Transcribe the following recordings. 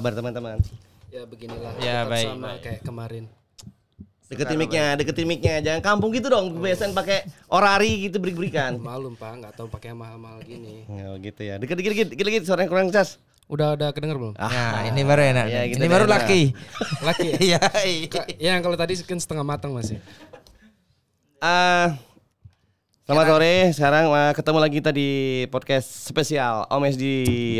kabar teman-teman? Ya beginilah. Ya, tetap baik, sama baik. kayak kemarin. Deketin mic-nya, deketin mic-nya. Jangan kampung gitu dong. Kebiasaan pakai orari gitu berik-berikan. Malum pak, nggak tahu pakai mahal-mahal gini. Oh gitu ya. Deket dikit dikit dikit suaranya kurang cas. Udah udah kedenger belum? Nah, ini baru enak. Ya, gitu ini baru enak. laki. Laki ya? Iya. Yang kalau tadi kan setengah matang masih. Ah, selamat sore. Sekarang uh, ketemu lagi kita di podcast spesial Om SD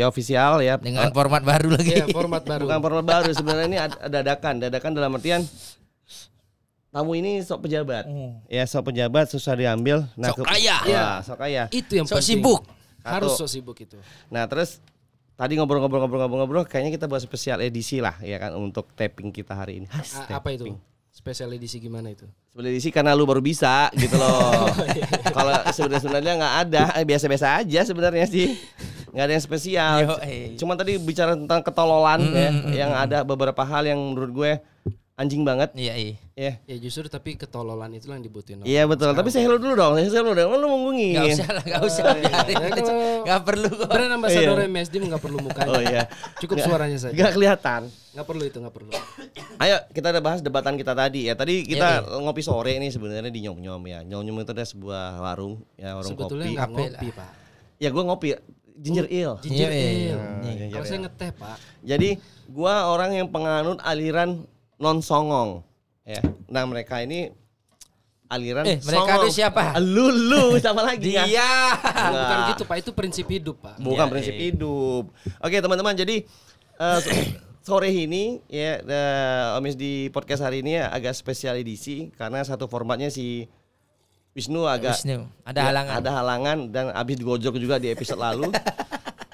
official ya. Dengan format baru lagi. Iya format baru. Bukan format baru sebenarnya ini ad- dadakan. Dadakan dalam artian tamu ini sok pejabat. Ya sok pejabat susah diambil. Sok ke- kaya. Wah, sok kaya. Itu yang Sok penting. sibuk. Harus Satu. sok sibuk itu. Nah terus tadi ngobrol-ngobrol-ngobrol-ngobrol, kayaknya kita buat spesial edisi lah ya kan untuk tapping kita hari ini. Has, A- apa itu? Spesial edisi gimana itu? Spesial edisi karena lu baru bisa gitu loh. Kalau sebenarnya sebenarnya nggak ada, eh, biasa-biasa aja sebenarnya sih. Nggak ada yang spesial. Yo. Cuma tadi bicara tentang ketololan ya, yang ada beberapa hal yang menurut gue anjing banget. Iya, iya. Ya. Ya justru tapi ketololan itulah yang dibutuhin. Iya betul. Tapi saya hello dulu dong. Saya hello dong. Lu munggungin. Gak usah lah, gak usah. biarin Ya, aja. kalau- Gak perlu kok. Brand ambassador MSD nggak perlu mukanya. Oh iya. Cukup Nggak- suaranya saja. Nggak kelihatan. Nggak perlu itu nggak perlu. Ayo kita udah bahas debatan kita tadi ya. Tadi kita Iya, ngopi sore nih sebenarnya di Nyom Nyom ya. Nyom Nyom itu ada sebuah warung ya warung Sebetulnya kopi. Kopi ngopi pak. Ya gua ngopi ginger ale. Ginger Iya, iya. ale. Kalau saya ngeteh pak. Jadi gua orang yang penganut aliran non songong. Ya. Nah mereka ini aliran Eh, mereka songong. itu siapa? Lu lu sama lagi ya? Dia. Bukan gitu pak. Itu prinsip hidup pak. Bukan Iya, prinsip iya. hidup. Oke teman-teman, jadi eh, so- sore ini ya eh, Omis di podcast hari ini ya, agak spesial edisi karena satu formatnya si Wisnu agak Wisnu, ada ya, halangan. ada halangan dan abis digojok juga di episode lalu.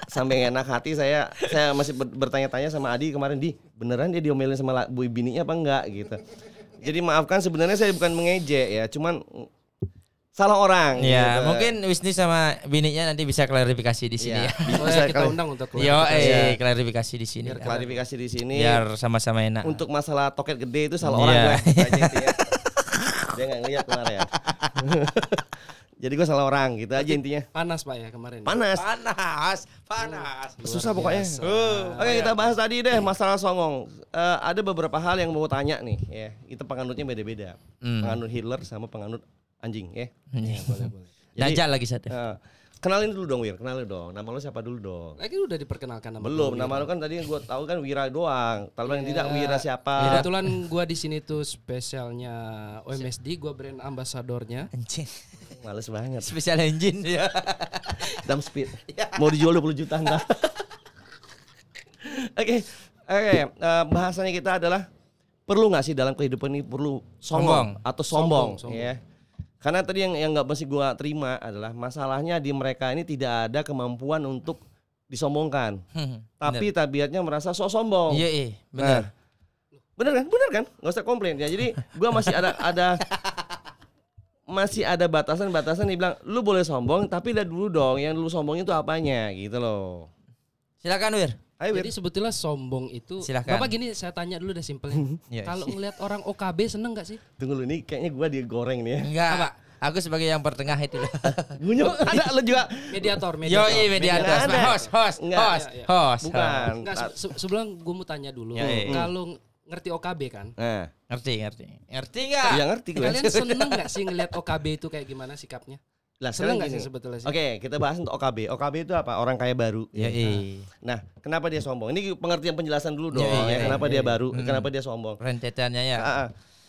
Sampai nggak enak hati saya saya masih ber- bertanya-tanya sama Adi kemarin di beneran dia diomelin sama bu bininya apa enggak gitu. Jadi maafkan sebenarnya saya bukan mengejek ya, cuman salah orang. Ya, gitu. mungkin Wisnu sama bininya nanti bisa klarifikasi di sini Iya, ya. bisa Oh, ya, kita undang untuk Yo, klarifikasi. eh, klarifikasi di sini. biar klarifikasi di sini. Biar sama-sama enak. untuk masalah toket gede itu salah Iya. orang gue aja intinya. dia nggak ngeliat kemarin ya jadi gue salah orang gitu aja intinya. Panas pak ya kemarin. panas. Panas, panas. susah pokoknya. biasa. oke kita bahas tadi deh masalah songong. Eh, ada beberapa hal yang mau tanya nih ya. Itu penganutnya beda-beda. Hmm. penganut Hitler sama penganut anjing ya. Boleh boleh. Jadi- Dajjal lagi satu. Eh, kenalin dulu dong Wir kenalin dong. Nama lu siapa dulu dong? Lagi udah diperkenalkan nama belum. nama lu kan tadi yang gue tahu kan Wira doang. Kalau yang tidak Wira siapa. Kebetulan gua di sini tuh spesialnya OMSD, gua brand ambasadornya. Anjing. Males banget Spesial engine ya. Dump speed. Mau dijual 20 juta enggak? Oke. Oke, eh, bahasanya kita adalah perlu nggak sih dalam kehidupan ini perlu sombong, Sombong. atau sombong, Sombong, sombong. ya. Karena tadi yang yang nggak mesti gua terima adalah masalahnya di mereka ini tidak ada kemampuan untuk disombongkan. Hmm, Tapi tabiatnya merasa sok sombong. Iya, iya, Nah, benar. bener kan? Bener kan? Nggak usah komplain ya. Jadi gua masih ada ada masih ada batasan-batasan dibilang lu boleh sombong tapi lihat dulu dong yang lu sombongin itu apanya gitu loh. Silakan Wir. Ayo Wir. Jadi sebetulnya sombong itu. Silakan. Bapak gini saya tanya dulu deh simpelnya. Iya. Kalau ngelihat orang OKB seneng nggak sih? Tunggu lu nih kayaknya gua digoreng nih ya. Enggak. Aku sebagai yang pertengah itu loh. Gunyuk ada lu juga. Mediator, Yo, mediator. iya mediator. Host, host, Nggak. host, Iya, iya. host. Bukan. Enggak, se- se- sebelum gue mau tanya dulu. Ya, iya. Kalau ngerti OKB kan? Nah, Ngerti, ngerti. Ngerti enggak? ya ngerti gue. Kalian seneng nggak sih ngelihat OKB itu kayak gimana sikapnya? Lah, Seneng nggak sih sebetulnya sih? Oke, kita bahas untuk OKB. OKB itu apa? Orang kaya baru. Ya, iya. Nah, kenapa dia sombong? Ini pengertian penjelasan dulu dong. Iya, iya, ya, kenapa iya. dia baru? Kenapa dia sombong? Rentetannya ya. Ah, ah.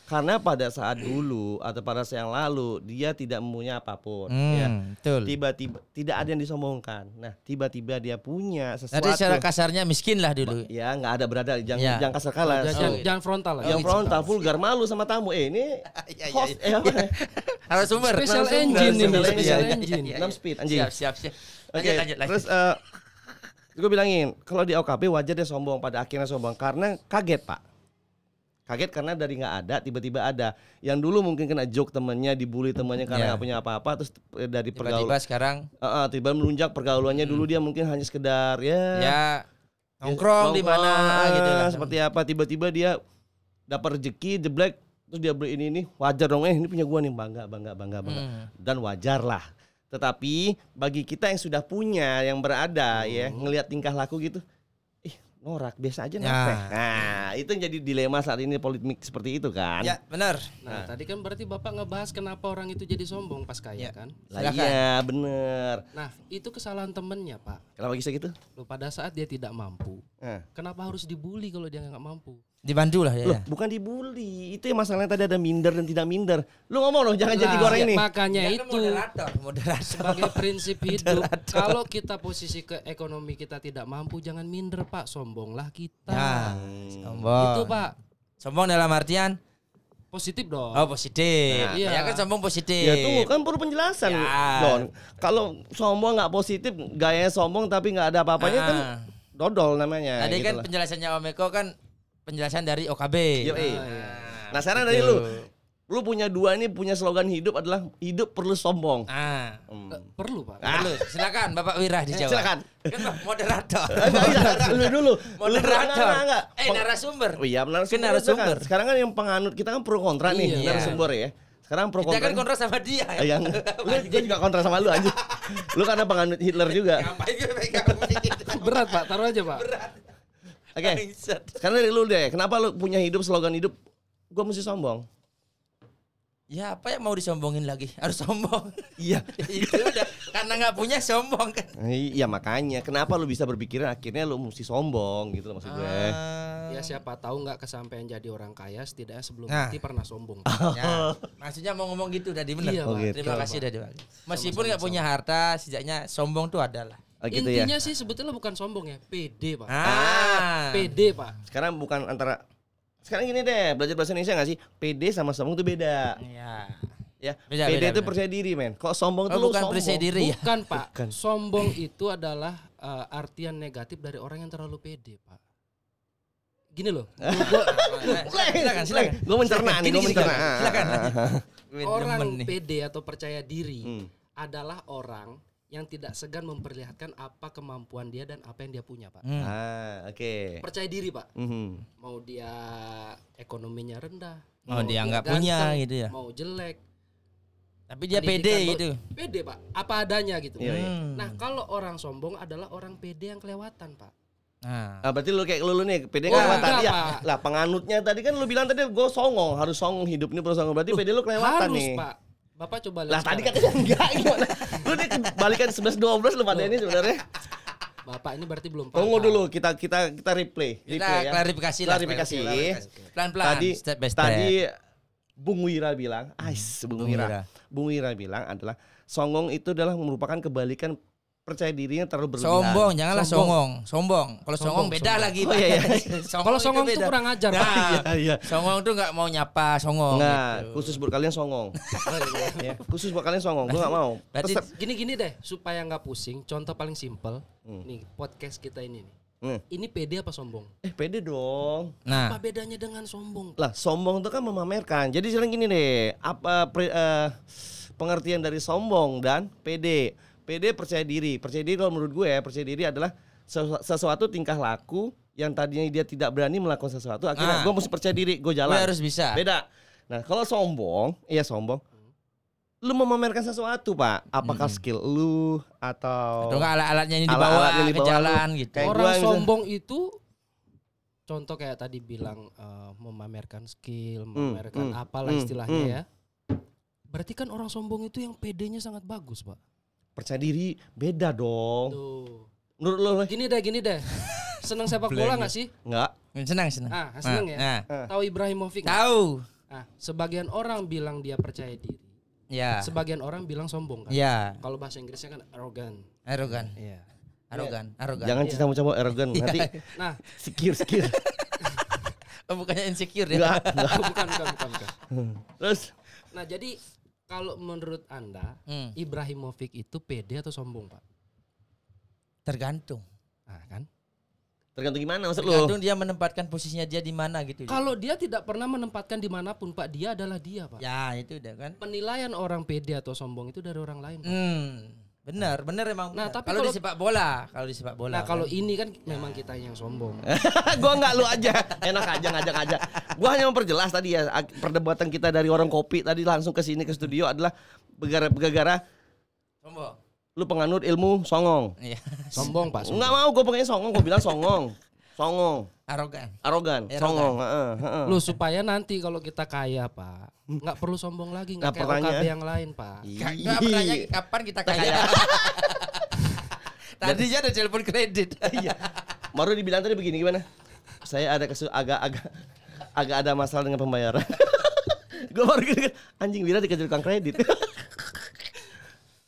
Karena pada saat dulu atau pada saat yang lalu dia tidak mempunyai apa pun. ya. Hmm, betul. Tiba-tiba tidak ada yang disombongkan. Nah, tiba-tiba dia punya sesuatu. Nanti secara kasarnya miskin lah dulu. Ya, nggak ada berada. Jangan, Ya. jangan kasar kalah. Jangan, jangan, jangan frontal lah. yang frontal vulgar malu sama tamu. Eh, ini Iya, iya, host iya. eh apa? Harus sumber. Special engine ini, special engine. Enam speed, anjing. Siap, siap, siap. Oke, lanjut. terus eh gue bilangin kalau di OKB wajar dia sombong pada akhirnya sombong karena kaget pak kaget karena dari nggak ada tiba-tiba ada yang dulu mungkin kena joke temennya dibully temennya karena Iya. nggak punya apa-apa terus eh, dari pergaulan Tiba-tiba sekarang uh, tiba melunjak pergaulannya dulu dia mungkin hanya sekedar ya, ya nongkrong di mana nongkrong, gitu lah. seperti apa tiba-tiba dia dapat rezeki jeblek terus dia beli ini ini wajar dong eh ini punya gua nih bangga bangga bangga bangga Hmm. dan wajar lah Tetapi bagi kita yang sudah punya, yang berada Hmm. ya, ngelihat tingkah laku gitu, norak biasa aja Ya. nah. Nah, itu yang jadi dilema saat ini politik seperti itu kan. Ya, benar. Nah, tadi kan berarti Bapak ngebahas kenapa orang itu jadi sombong pas kaya Ya. kan? Lah Silakan. iya, bener. Nah, itu kesalahan temennya, Pak. Kenapa bisa gitu? Loh, pada saat dia tidak mampu, Nah. kenapa harus dibully kalau dia nggak mampu? Dibantu lah ya. Loh, ya. bukan dibully. Itu yang masalahnya tadi ada minder dan tidak minder. Lu ngomong dong, jangan jadi Lah, goreng ini. Makanya Ya, kan itu moderator, moderator. sebagai prinsip hidup. Kalau kita posisi ke ekonomi kita tidak mampu, jangan minder, Pak. Sombonglah kita. Ya, Hmm. sombong. Itu, Pak. Sombong dalam artian Positif dong. oh positif. Nah, iya. Ya kan sombong positif. Ya tunggu kan perlu penjelasan Ya. Don. Kalau sombong nggak positif, gaya sombong tapi nggak ada apa-apanya kan Ah. dodol namanya. Tadi gitu kan lah. penjelasannya Om Eko kan penjelasan dari OKB. Yoi. Nah, Nah sekarang dari lu, lu punya dua ini punya slogan hidup adalah hidup perlu sombong. Ah. Hmm. Eh, Perlu, Pak. Lalu, silakan Bapak Wira dijawab. Silakan. Kan Pak moderator. Enggak, lu dulu. Lu- moderator. enggak, enggak, enggak. Eh narasumber. Oh iya benar Kan narasumber. Sekarang kan yang penganut kita kan pro kontra nih, Iya. narasumber ya. Sekarang pro Kita kontra. kan kontra sama dia. Eh, yang lu gue juga kontra sama lu anjir. Lu karena penganut Hitler juga. Ngapain gue pegang? Berat, Pak. Taruh aja, Pak. Oke. Bangsat. Sekarang dari lu deh, kenapa lu punya hidup slogan hidup gua mesti sombong? Ya apa yang mau disombongin lagi? Harus sombong. Iya. itu udah karena nggak punya sombong kan. Iya makanya kenapa lu bisa berpikiran akhirnya lu mesti sombong gitu loh maksud gue. Ah. Ya siapa tahu nggak kesampaian jadi orang kaya setidaknya sebelum Nah. mati pernah sombong. Ya, maksudnya mau ngomong gitu tadi benar. Iya, Oh, gitu. Terima kasih Pak. Meskipun nggak punya harta, setidaknya sombong tuh adalah. Oh, gitu ya. Intinya sih sebetulnya bukan sombong ya, pede, Pak. Ah. Pede, Pak. Sekarang bukan antara sekarang gini deh, belajar bahasa Indonesia gak sih? PD sama sombong tuh beda. Iya. Ya, Beda, PD beda, itu beda. percaya diri, men. Kok sombong Oh, tuh lu bukan sombong. percaya diri ya. Bukan, Pak. Bukan. Sombong itu adalah eh, artian negatif dari orang yang terlalu pede, Pak. Gini loh, gua- Silakan, silakan. Gue mencerna nih, gue mencerna. Silakan. Gue orang demen nih. pede atau percaya diri Hmm. adalah orang yang tidak segan memperlihatkan apa kemampuan dia dan apa yang dia punya, Pak. Hmm. Ah, oke. Percaya diri, Pak. Mhm. Mau dia ekonominya rendah, Mau dia nggak punya gitu ya. mau jelek, Tapi dia pede gitu. pede, Pak. Apa adanya gitu. Iya, iya. Hmm. Nah, kalau orang sombong adalah orang pede yang kelewatan, Pak. Nah. Ah, berarti lu kayak lu, lu nih, PD Oh, kelewatan enggak, ya. Pak. Lah penganutnya tadi kan lu bilang tadi gue songong, harus songong hidup ini perlu songong. Berarti PD lu kelewatan Harus, nih. Pak. Bapak coba lihat. Lah tadi katanya enggak gimana? Lu nih balikan 11 12 lu pada ini sebenarnya. Bapak ini berarti belum paham. Tunggu dulu kita kita kita replay. Kita replay ya. klarifikasi. Klarifikasi. Pelan-pelan. Tadi step by step. tadi Bung Wira bilang, ais Bung, Bung Wira. Wira. Bung Wira bilang adalah songong itu adalah merupakan kebalikan percaya dirinya terlalu berlebihan. Sombong, janganlah songong. Sombong. Kalau songong Sombong, beda sombong. lagi. Oh, iya, iya. Kalau songong itu kurang ajar. Nah, Iya, iya. Songong tuh nggak mau nyapa songong. Nah, gitu. khusus buat kalian songong. ya, khusus buat kalian songong. Gua gak mau. Berarti. Gini-gini deh, supaya nggak pusing. Contoh paling simpel, Hmm. nih podcast kita ini nih. Hmm. Ini pede apa sombong? Eh, pede dong. nah, Apa bedanya dengan sombong? Lah, sombong itu kan memamerkan. Jadi sekarang gini deh, apa pre- eh, pengertian dari sombong dan pede? Pede percaya diri. Percaya diri kalau menurut gue ya, percaya diri adalah sesu- sesuatu tingkah laku yang tadinya dia tidak berani melakukan sesuatu, akhirnya Ah. gue mesti percaya diri, gue jalan. gue harus bisa. Beda. Nah, kalau sombong, iya sombong. Lu memamerkan sesuatu, Pak. Apakah skill lu atau Atau alat-alatnya ini dibawa yang ke dibawa jalan gitu. Kayak Orang gua misalnya- sombong itu contoh kayak tadi bilang eh, memamerkan skill, memamerkan hmm, apalah hmm, istilahnya hmm. ya. Berarti kan orang sombong itu yang pedenya sangat bagus, Pak. Percaya diri beda dong. Tuh. Menurut lu, Le? Gini deh, gini deh. Senang sepak bola nggak sih? Enggak. Senang, senang. Ah, senang ya. Nah, Tahu Ibrahimovic? nggak? tahu. Ah, sebagian orang bilang dia percaya diri. Ya. Sebagian orang bilang sombong kan. Ya. Kalau bahasa Inggrisnya kan arrogant. Arogan. Iya. Arogan, arogan. Jangan Iya. cerita macam arrogant nanti Nah, sikir sikir. Oh, bukannya insecure ya. Enggak, enggak. bukan, bukan, bukan, bukan. Terus Nah, jadi kalau menurut Anda, Hmm, Ibrahimovic itu pede atau sombong, Pak? tergantung. Ah, kan? tergantung gimana maksud lu? Tergantung dia menempatkan posisinya dia di mana gitu. Kalau dia tidak pernah menempatkan di mana pun, Pak, dia adalah dia, Pak. Ya, itu udah kan. Penilaian orang pede atau sombong itu dari orang lain. Pak. Hmm. Benar, benar emang. Nah, tapi kalau di sepak bola, kalau di sepak bola. Nah, kalau kan. ini kan memang kita yang sombong. gua enggak lu aja. Enak aja ngajak aja. Gua hanya memperjelas tadi ya perdebatan kita dari orang kopi tadi langsung ke sini ke studio adalah begara begara Sombong. Lu penganut ilmu songong. Iya. Sombong Pak. Enggak mau gue pengen songong, gue bilang songong. Songong, Arogan. arogan, Arogan. songong, heeh, heeh. Lu supaya nanti kalau kita kaya Pak, nggak perlu sombong lagi, Nah, nggak kayak pertanyaan- OKB yang lain Pak. Enggak Ih. bertanya kapan kita kaya. Tadinya ada telepon kredit. Iya. Baru dibilang tadi begini gimana? Saya ada kesu agak agak agak ada masalah dengan pembayaran. gue baru gini, anjing Wira dikejar tukang kredit.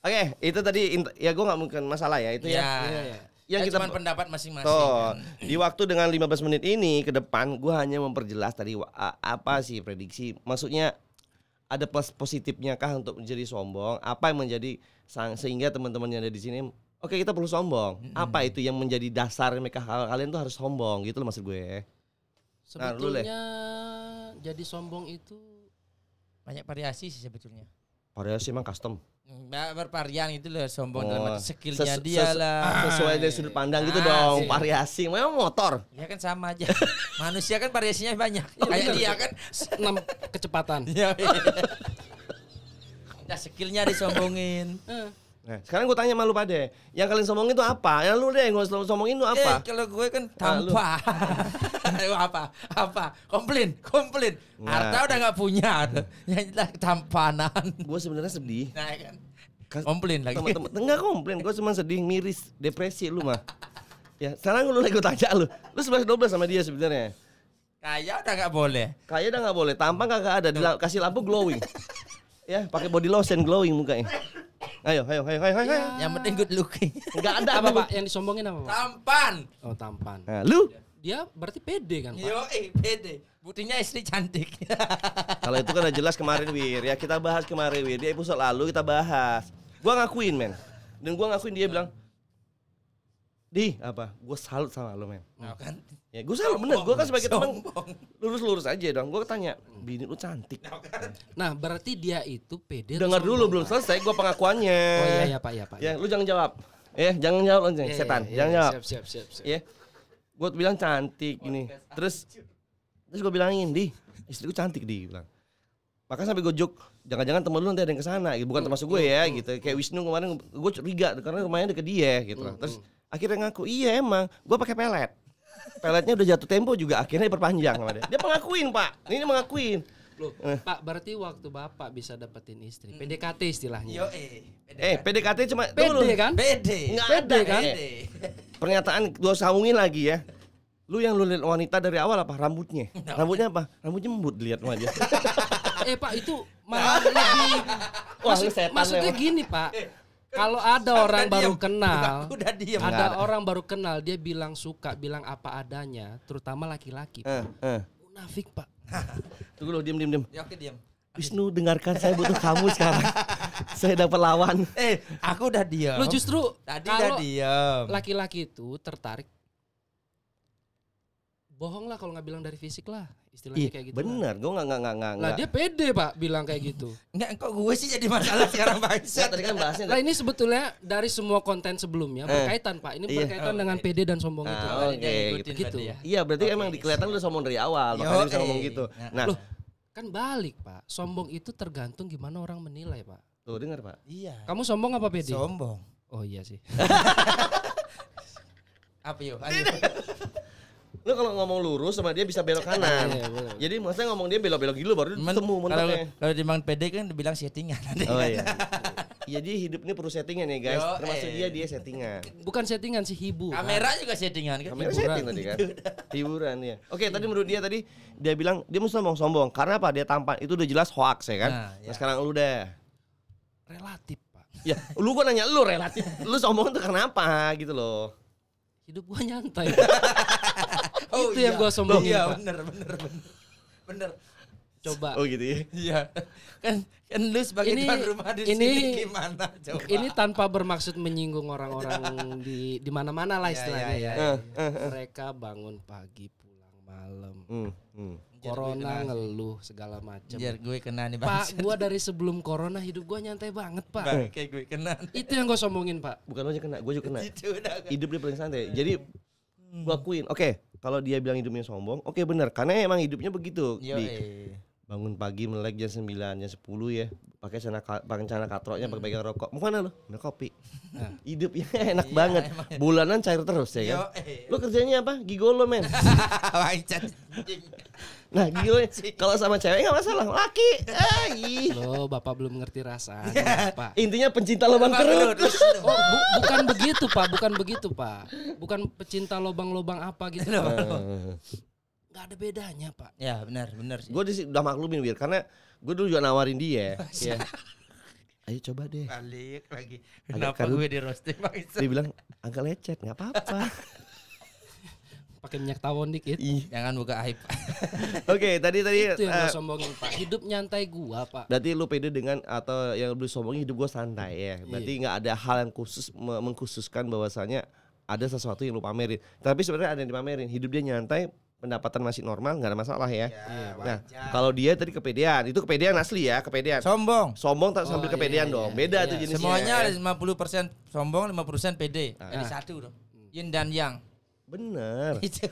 Oke, itu tadi ya gue nggak mungkin masalah ya itu ya. Iya. Iya, iya. Yang Yang kita- cuma pendapat masing-masing. Toh, kan. di waktu dengan 15 menit ini ke depan gue hanya memperjelas tadi apa sih prediksi. Maksudnya ada plus positifnya kah untuk menjadi sombong? Apa yang menjadi sehingga teman-teman yang ada di sini Oke kita perlu sombong. Apa itu yang menjadi dasar mereka kalian tuh harus sombong gitu loh maksud gue. Nah. Sebetulnya jadi sombong itu Banyak variasi sih sebetulnya. Variasi emang custom. Mbak bervarian itu loh sombong Oh, dalam arti skillnya ses- dia ses- lah. Sesuai dari sudut pandang gitu Ah, dong. sih. Variasi. Memang motor. Ya kan sama aja. Manusia kan variasinya banyak. Kayak dia kan. enam kecepatan. Ya. Nah, skillnya disombongin. Eh, Nah, sekarang gue tanya malu pada, yang kalian sombongin itu apa? Ya lu deh yang gue sombongin itu apa? Eh, kalau gue kan Ah, tanpa. Ayo, apa? Apa? Komplain, komplain. Nah. Harta udah nggak punya. Yang jelas tampanan. Gue sebenarnya sedih. Nah, kan. Kas- Komplain lagi. Teman-teman enggak komplain, gue cuma sedih, miris, depresi lu mah. Ya, sekarang lu lagi gue tanya lu. Lu 11 12 sama dia sebenarnya. Kayak udah nggak boleh. Kayaknya udah nggak boleh, tampang kagak ada, Dila- kasih lampu glowing. ya, pakai body lotion glowing mukanya. Ayo, ayo, ayo, ayo, ayo. Yang penting good looking. Enggak ada apa apa, Pak? Yang disombongin apa Pak? Tampan. Oh tampan. Nah, lu Dia berarti pede kan Pak? Yo, eh, pede. Buktinya istri cantik. kalau itu kan udah jelas kemarin Wir, ya kita bahas kemarin Wir. Di episode lalu kita bahas. Gua ngakuin, men. Dan gua ngakuin dia bilang, "Di, apa? Gue salut sama lu, men." Nah, kan. Ya, gue salut bener. Gue kan sebagai teman Sombong. lurus-lurus aja dong. Gue tanya, "Bini lu cantik." Nah berarti dia itu pede. Dengar dulu belum selesai gua pengakuannya. Oh iya iya Pak, iya Pak. Ya, lu jangan jawab. Eh, jangan jawab lu, Iya, setan. iya, jangan iya, jawab. Siap siap siap. siap. Ya. Gua bilang cantik gini. Terus terus gua bilangin, "Di, istriku cantik di." bilang. Maka sampai gue jok, jangan-jangan temen lu nanti ada yang ke sana, gitu. bukan termasuk gue ya, gitu. Kayak Wisnu kemarin, gue curiga karena rumahnya deket dia, gitu. Terus akhirnya ngaku, iya emang, gue pakai pelet. Peletnya udah jatuh tempo juga, akhirnya diperpanjang sama dia. Dia pengakuin pak, ini mengakuin. Loh, Pak berarti waktu Bapak bisa dapetin istri, PDKT istilahnya. Yo, eh. Eh, PDKT cuma Pede dulu. kan? Pede. Nggak Pede ada, kan? eh. Pede. pernyataan gue sambungin lagi ya. Lu yang lu lihat wanita dari awal apa rambutnya? Rambutnya apa? Rambutnya embut dilihat sama dia. Eh Pak itu malah lebih Wah, maksud- lu setan maksudnya gini Pak. Kalau ada orang Udah baru diem. kenal, Udah, udah diem. Nggak ada ada. orang baru kenal dia bilang suka, bilang apa adanya, terutama laki-laki. Eh, eh. Munafik Pak. Tunggu lu diam diam diam. Ya, oke diam. Wisnu dengarkan saya butuh kamu sekarang. saya dapat lawan. Eh, aku udah diam. Lu justru tadi udah kalau diam. laki-laki itu tertarik bohong lah kalau nggak bilang dari fisik lah istilahnya Iya, kayak gitu bener. Gue nggak nggak nggak nggak. lah dia pede pak bilang kayak gitu Enggak, kok gue sih jadi masalah sekarang bangsa. tadi kan bahasnya. lah ini sebetulnya dari semua konten sebelumnya Eh. berkaitan pak ini Iya. berkaitan Oh, dengan oke. pede dan sombong Ah, itu oke, Dia ngikutin gitu. Gitu. ya. Iya, berarti Oke. emang kelihatan lu sombong dari awal. Makanya bisa ngomong gitu. Nah. Nah, Loh. kan balik pak sombong itu tergantung gimana orang menilai pak tuh dengar pak. Iya. kamu sombong apa pede Sombong. oh iya sih Apa yuk? Ayo. Lu kalau ngomong lurus sama dia bisa belok kanan. Iya, boleh. Jadi maksudnya ngomong dia belok-belok dulu baru Men- ketemu kalau mentoknya. kalau di Mang PD kan dibilang settingan. Oh iya. Iya dia hidup ini perlu settingan ya guys. Yo, Termasuk eh. dia dia settingan. bukan settingan sih hibu Kamera juga settingan kan. Kamera Hiburan. setting tadi kan. Hiburan ya. Oke tadi menurut dia tadi dia bilang dia mesti sombong sombong karena apa dia tampan itu udah jelas hoax ya kan. Nah, Nah, ya. sekarang lu deh. relatif pak Ya lu gua nanya lu relatif. lu sombong tuh kenapa gitu loh. hidup gua nyantai Oh, Itu yang gua sombongin, Iya, bener bener bener. Bener. coba Oh gitu ya. Iya. Kan kan lu sebagai Ini- tuan rumah di ini- sini gimana coba? ini tanpa bermaksud menyinggung orang-orang di di mana-mana lah Ya, istilahnya ya, ya. ya, ya. Mereka bangun pagi pulang malam. Hmm, hmm. Corona ngeluh segala macam. Biar gue kena nih Pak, gua dari sebelum corona hidup gua nyantai banget, Pak. Bang, kayak gue kena. Itu yang gua sombongin, Pak. Bukan lu aja kena, gua juga kena. Hidup dia paling santai. Jadi gua akuin, oke, kalau dia bilang hidupnya sombong, oke bener karena emang hidupnya begitu. Yo, Di-. Bangun pagi melek jam 9 jam 10 ya pakai ka- pakai celana katroknya pakai pegang rokok mau ke mana lo minum kopi Nah. hidupnya enak Iya, banget emang. bulanan cair terus ya kan Yo, eh. lo kerjanya apa gigolo men nah gigolo kalau sama cewek nggak masalah laki eh. Loh, Bapak belum ngerti rasa. Pak. intinya pencinta lubang kerut Oh, bu- bukan begitu, Pak. Bukan begitu, Pak. Bukan pecinta lobang-lobang apa gitu. Nggak ada bedanya, Pak. Ya benar benar sih. gue udah maklumin wir karena gue dulu juga nawarin dia ya ayo coba deh Balik lagi. Kenapa gue di roasting Bang? dia bilang agak lecet nggak apa-apa Pakai minyak tawon dikit. Ih. Jangan buka aib. oke tadi tadi Itu yang eh, gue sombongin, Pak. Hidup nyantai gua, Pak. berarti lu pede dengan atau yang lu sombongin hidup gue santai ya berarti nggak ada hal yang khusus me- mengkhususkan bahwasanya ada sesuatu yang lu pamerin tapi sebenarnya ada yang dipamerin hidup dia nyantai pendapatan masih normal nggak ada masalah ya nah kalau dia tadi kepedean itu kepedean asli ya kepedean Sombong. sombong tak sambil Oh, kepedean iya, dong iya. beda Iya. tuh jenisnya Semuanya ya. ada 50% sombong, 50% pede. Jadi Ah. satu dong. Yin dan yang. bener Itu.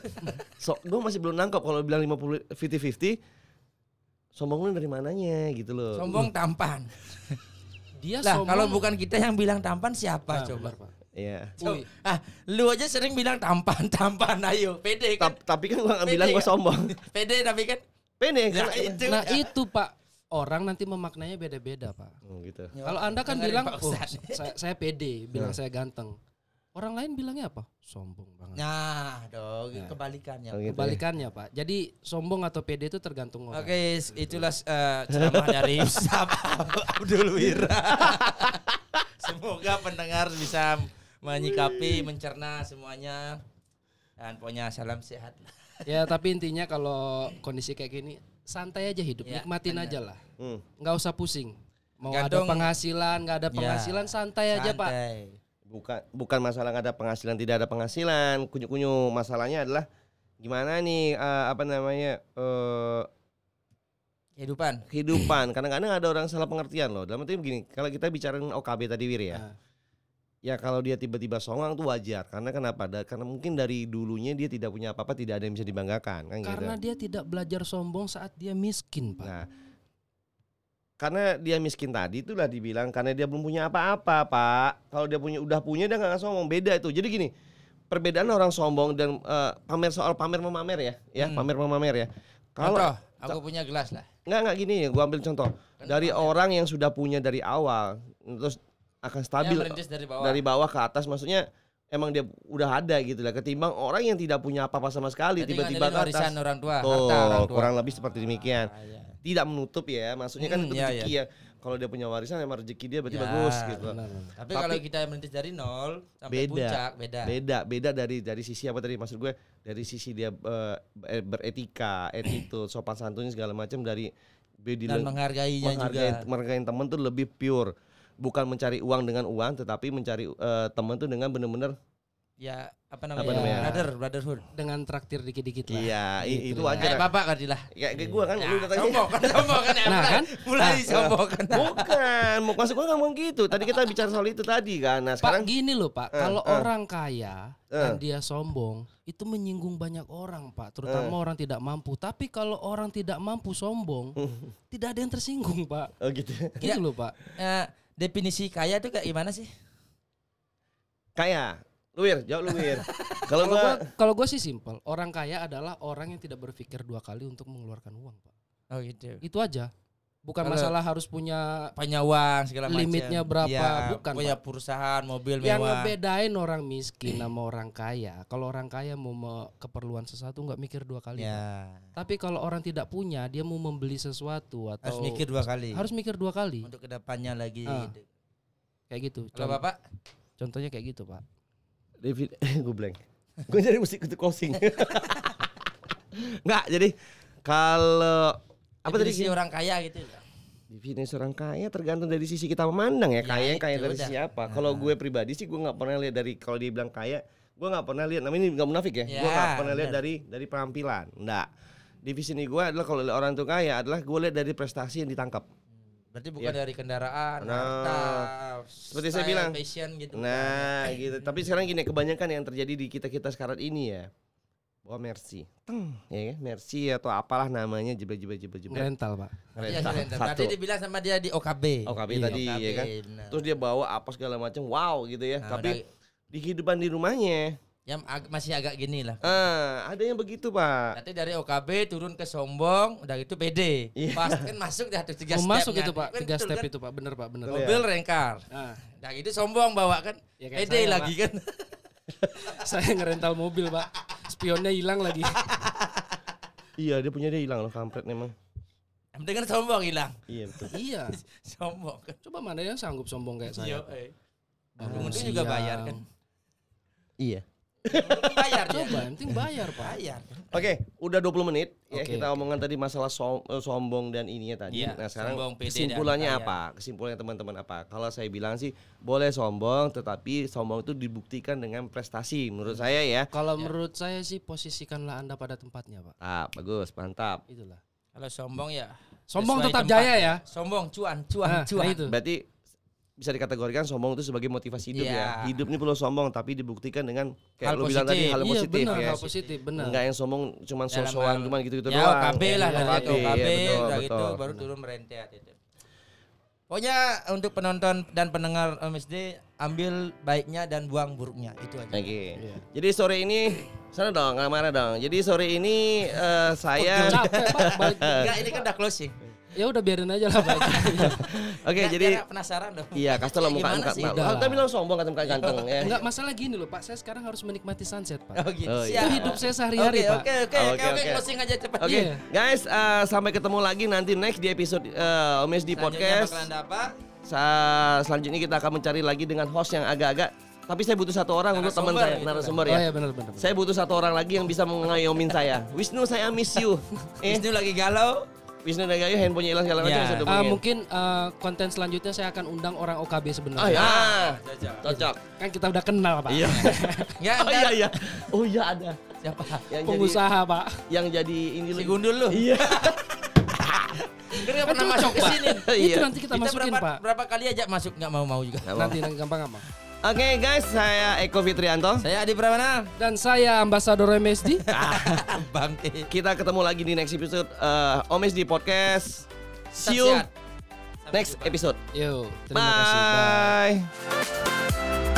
so gue masih belum nangkap kalau bilang 50 50 50 sombong lu dari mananya gitu loh Sombong tampan. Dia Lah, sombong. kalau bukan kita yang bilang tampan siapa Nah, coba? benar, Pak. Iya. Wih. Ah, lu aja sering bilang tampan, tampan ayo. Pede kan? Ta- tapi kan gua nggak Pede bilang gua kan? sombong. Pede tapi kan Pede Nah, itu. Nah, itu, Pak. Orang nanti memaknainya beda-beda, Pak. Oh, gitu. Kalau Anda kan bilang, oh, saya, saya pede, bilang saya ganteng. Orang lain bilangnya apa? Sombong banget. Nah, dong, kebalikannya. Oh, gitu ya. Kebalikannya, Pak. Jadi sombong atau pede itu tergantung orang. Oke, s- itulah eh, ceramah dari Ustaz Abdul Wira. Semoga pendengar bisa menyikapi, mencerna semuanya. Dan pokoknya salam sehat. Ya, tapi intinya kalau kondisi kayak gini, santai aja hidup, Ya, nikmatin aja lah. Hmm. Nggak usah pusing. Mau ada Gantung- penghasilan, nggak ada Ya, penghasilan, santai aja, Pak. Santai. Bukan bukan masalah nggak ada penghasilan tidak ada penghasilan. Kunyu-kunyu masalahnya adalah gimana nih eh, apa namanya eh Kehidupan. kehidupan. Kadang-kadang ada orang salah pengertian loh. Dalam arti begini, kalau kita bicara OKB tadi Wir ya. Nah. Ya kalau dia tiba-tiba songong tuh wajar karena kenapa? Da- Karena mungkin dari dulunya dia tidak punya apa-apa, tidak ada yang bisa dibanggakan kan Karena gitu. dia tidak belajar sombong saat dia miskin, Pak. Nah, karena dia miskin tadi itulah dibilang karena dia belum punya apa-apa, Pak. Kalau dia punya udah punya dia nggak sombong, beda itu. Jadi gini, perbedaan orang sombong dan eh, pamer soal pamer memamer ya, ya Hmm. pamer memamer ya. Kalau Contoh, aku punya gelas lah. nggak nggak gini ya, gua ambil contoh dari orang yang sudah punya dari awal, terus akan stabil Yang merintis dari bawah. dari bawah ke atas, maksudnya emang dia udah ada gitu lah. Ketimbang orang yang tidak punya apa-apa sama sekali tiba-tiba ke atas. orang tua, Tuh, harta orang tua. kurang lebih seperti demikian Ah, iya. tidak menutup ya maksudnya kan Hmm, itu iya, rezeki ya kalau dia punya warisan emang rezeki dia berarti Ya, bagus gitu Benar, benar. Tapi, Tapi- kalau kita merintis dari nol sampai Beda. puncak beda. beda beda dari dari sisi apa tadi maksud gue dari sisi dia eh, beretika attitude sopan santun segala macam dari Dan menghargainya menghargai juga. menghargai teman tuh lebih pure bukan mencari uang dengan uang tetapi mencari eh, teman tuh dengan bener-bener Ya apa namanya? Apa namanya? Brother, brotherhood. Dengan traktir dikit-dikit lah. iya Gitu itu lah. wajar Kayak bapak kan lah. kayak kayak gue kan lu udah tanya sombong kan, sombong kan, ya, Nah, kan? mulai sombong kan. bukan mau masuk gue ngomong gitu tadi kita bicara soal itu tadi kan nah Pak sekarang gini loh Pak, Eh, kalau eh. orang kaya Eh. dan dia sombong itu menyinggung banyak orang Pak, terutama Eh. orang tidak mampu. Tapi kalau orang tidak mampu sombong, tidak ada yang tersinggung Pak. oh gitu Gitu Ya. loh Pak. Eh, definisi kaya itu kayak gimana sih? Kaya. Lu Wir, jawab lu Wir. Kalau gua kalau gua sih simpel, orang kaya adalah orang yang tidak berpikir dua kali untuk mengeluarkan uang Pak. Oh gitu. Itu aja. Bukan Kalau- masalah harus punya Punya uang segala macam. Limitnya berapa? Ya, Bukan, Punya Pak. perusahaan, mobil yang mewah. ngebedain orang miskin sama orang kaya. Kalau orang kaya mau me- keperluan sesuatu nggak mikir dua kali. Pak. Ya. Tapi kalau orang tidak punya, dia mau membeli sesuatu atau Harus mikir dua kali. harus mikir dua kali. untuk ke depannya lagi. Ah. Kayak gitu. Kalau Con- bapak, Contohnya kayak gitu, Pak. David gue blank. Gue jadi musik untuk closing. Enggak, jadi kalau apa tadi definisi orang kaya gitu. definisi orang kaya tergantung dari sisi kita memandang ya, Ya, kaya kaya dari udah. sisi apa. Kalau gue pribadi sih gue nggak pernah lihat dari kalau dia bilang kaya, gue nggak pernah lihat namanya ini nggak munafik ya. Ya, gue nggak pernah lihat dari dari penampilan. Enggak. Definisi gue adalah kalau orang itu kaya adalah gue lihat dari prestasi yang ditangkap. Berarti bukan Iya. dari kendaraan, Nah, harta, seperti saya bilang. fashion gitu. Nah, gitu. Tapi sekarang gini, kebanyakan yang terjadi di kita-kita sekarang ini ya. Oh Mercy, teng, ya kan? Mercy atau apalah namanya jebret jebret jebret jebret. Rental pak. Iya, Rental, Surrender. satu. Tadi dibilang sama dia di OKB. OKB Iya. tadi ya kan. benar. Terus dia bawa apa segala macam, wow gitu ya. Nah, Tapi di kehidupan di rumahnya, yang ag- masih agak gini lah. ah ada yang begitu pak. Nanti dari OKB turun ke sombong, udah itu PD. Iya. Pas kan masuk dah tuh tiga Oh, masuk stepnya. itu pak, Kan tiga betul step kan? itu pak, bener pak, bener. Ya? Mobil rengkar. Ah, Udah itu sombong bawa kan. Ya, PD lagi kan. saya ngerental mobil pak, spionnya hilang lagi. Iya dia punya dia hilang loh kampret memang. Yang penting kan sombong hilang. Iya betul. iya, Sombong kan. coba mana yang sanggup sombong kayak Iya, saya? eh. Ah, Untung juga bayar kan. Iya. Bayar. Coba, penting bayar pak. Bayar. Oke, udah 20 menit ya Oke, kita omongan tadi masalah som- eh, sombong dan ininya tadi. Iya, nah, sekarang sombong, pede, kesimpulannya dan apa? Kesimpulannya teman-teman apa? Kalau saya bilang sih boleh sombong tetapi sombong itu dibuktikan dengan prestasi menurut saya ya. Kalau menurut saya sih posisikanlah anda pada tempatnya pak. Ah, bagus, mantap. Itulah. Kalau sombong ya. Sombong sesuai tetap tempat. jaya ya. Sombong cuan, cuan, Nah, cuan. nah itu. Berarti bisa dikategorikan sombong itu sebagai motivasi hidup Iya. ya. Hidup ini perlu sombong tapi dibuktikan dengan kayak Hal lu bilang tadi positif. hal Iya positif benar, ya. hal positif benar. Enggak yang sombong cuman Dalam sosokan cuman gitu-gitu ya, doang. OKB lah Iya, iya, betul, udah gitu baru turun merentet itu. Pokoknya untuk penonton dan pendengar MSD ambil baiknya dan buang buruknya itu aja. Oke. Iya. Jadi sore ini sana dong, nggak marah dong. Jadi sore ini eh, saya. Enggak, ini kan udah closing. Ya udah biarin aja lah pak. Oke, jadi penasaran dong. iya kasih lo muka Oh, lah. Tapi bilang sombong kata muka ganteng ya. Enggak masalah gini loh pak, saya sekarang harus menikmati sunset pak. Oh gitu. Oh, Siap. iya. Itu hidup saya sehari-hari Oke, pak. oke, oke, Oke, oke, oke, oke. closing aja cepat. Oke, Iya. guys, eh, sampai ketemu lagi nanti next di episode eh, Omes di podcast. Sa- selanjutnya kita akan mencari lagi dengan host yang agak-agak tapi saya butuh satu orang untuk teman saya, gitu narasumber Oh ya. iya benar benar. benar. Saya butuh satu orang lagi yang bisa mengayomin saya. Wisnu saya miss you. Eh, Wisnu lagi galau. Wisnu dan Gayo handphonenya hilang segala macam Ya. bisa Ah, hubungin. mungkin eh, konten selanjutnya saya akan undang orang OKB Ah sebenarnya. ya, Cocok. cocok. Kan kita udah kenal pak. Iya. Ya, Oh iya iya. Oh iya ada. Siapa? Yang Pengusaha pak. jadi yang jadi ini Si Gundul lu. Iya. Kan nggak pernah masuk ke Pak. sini. Iya. Itu nanti kita, masukin berapa, pak. berapa kali aja masuk nggak mau-mau juga. Nanti nanti gampang Oke guys, saya Eko Fitrianto. Saya Adi Pramana. Dan saya ambasador MSD. Bangke. Kita ketemu lagi di next episode eh, Omes di podcast. See you next episode. Yo, terima kasih. Bye. Bye.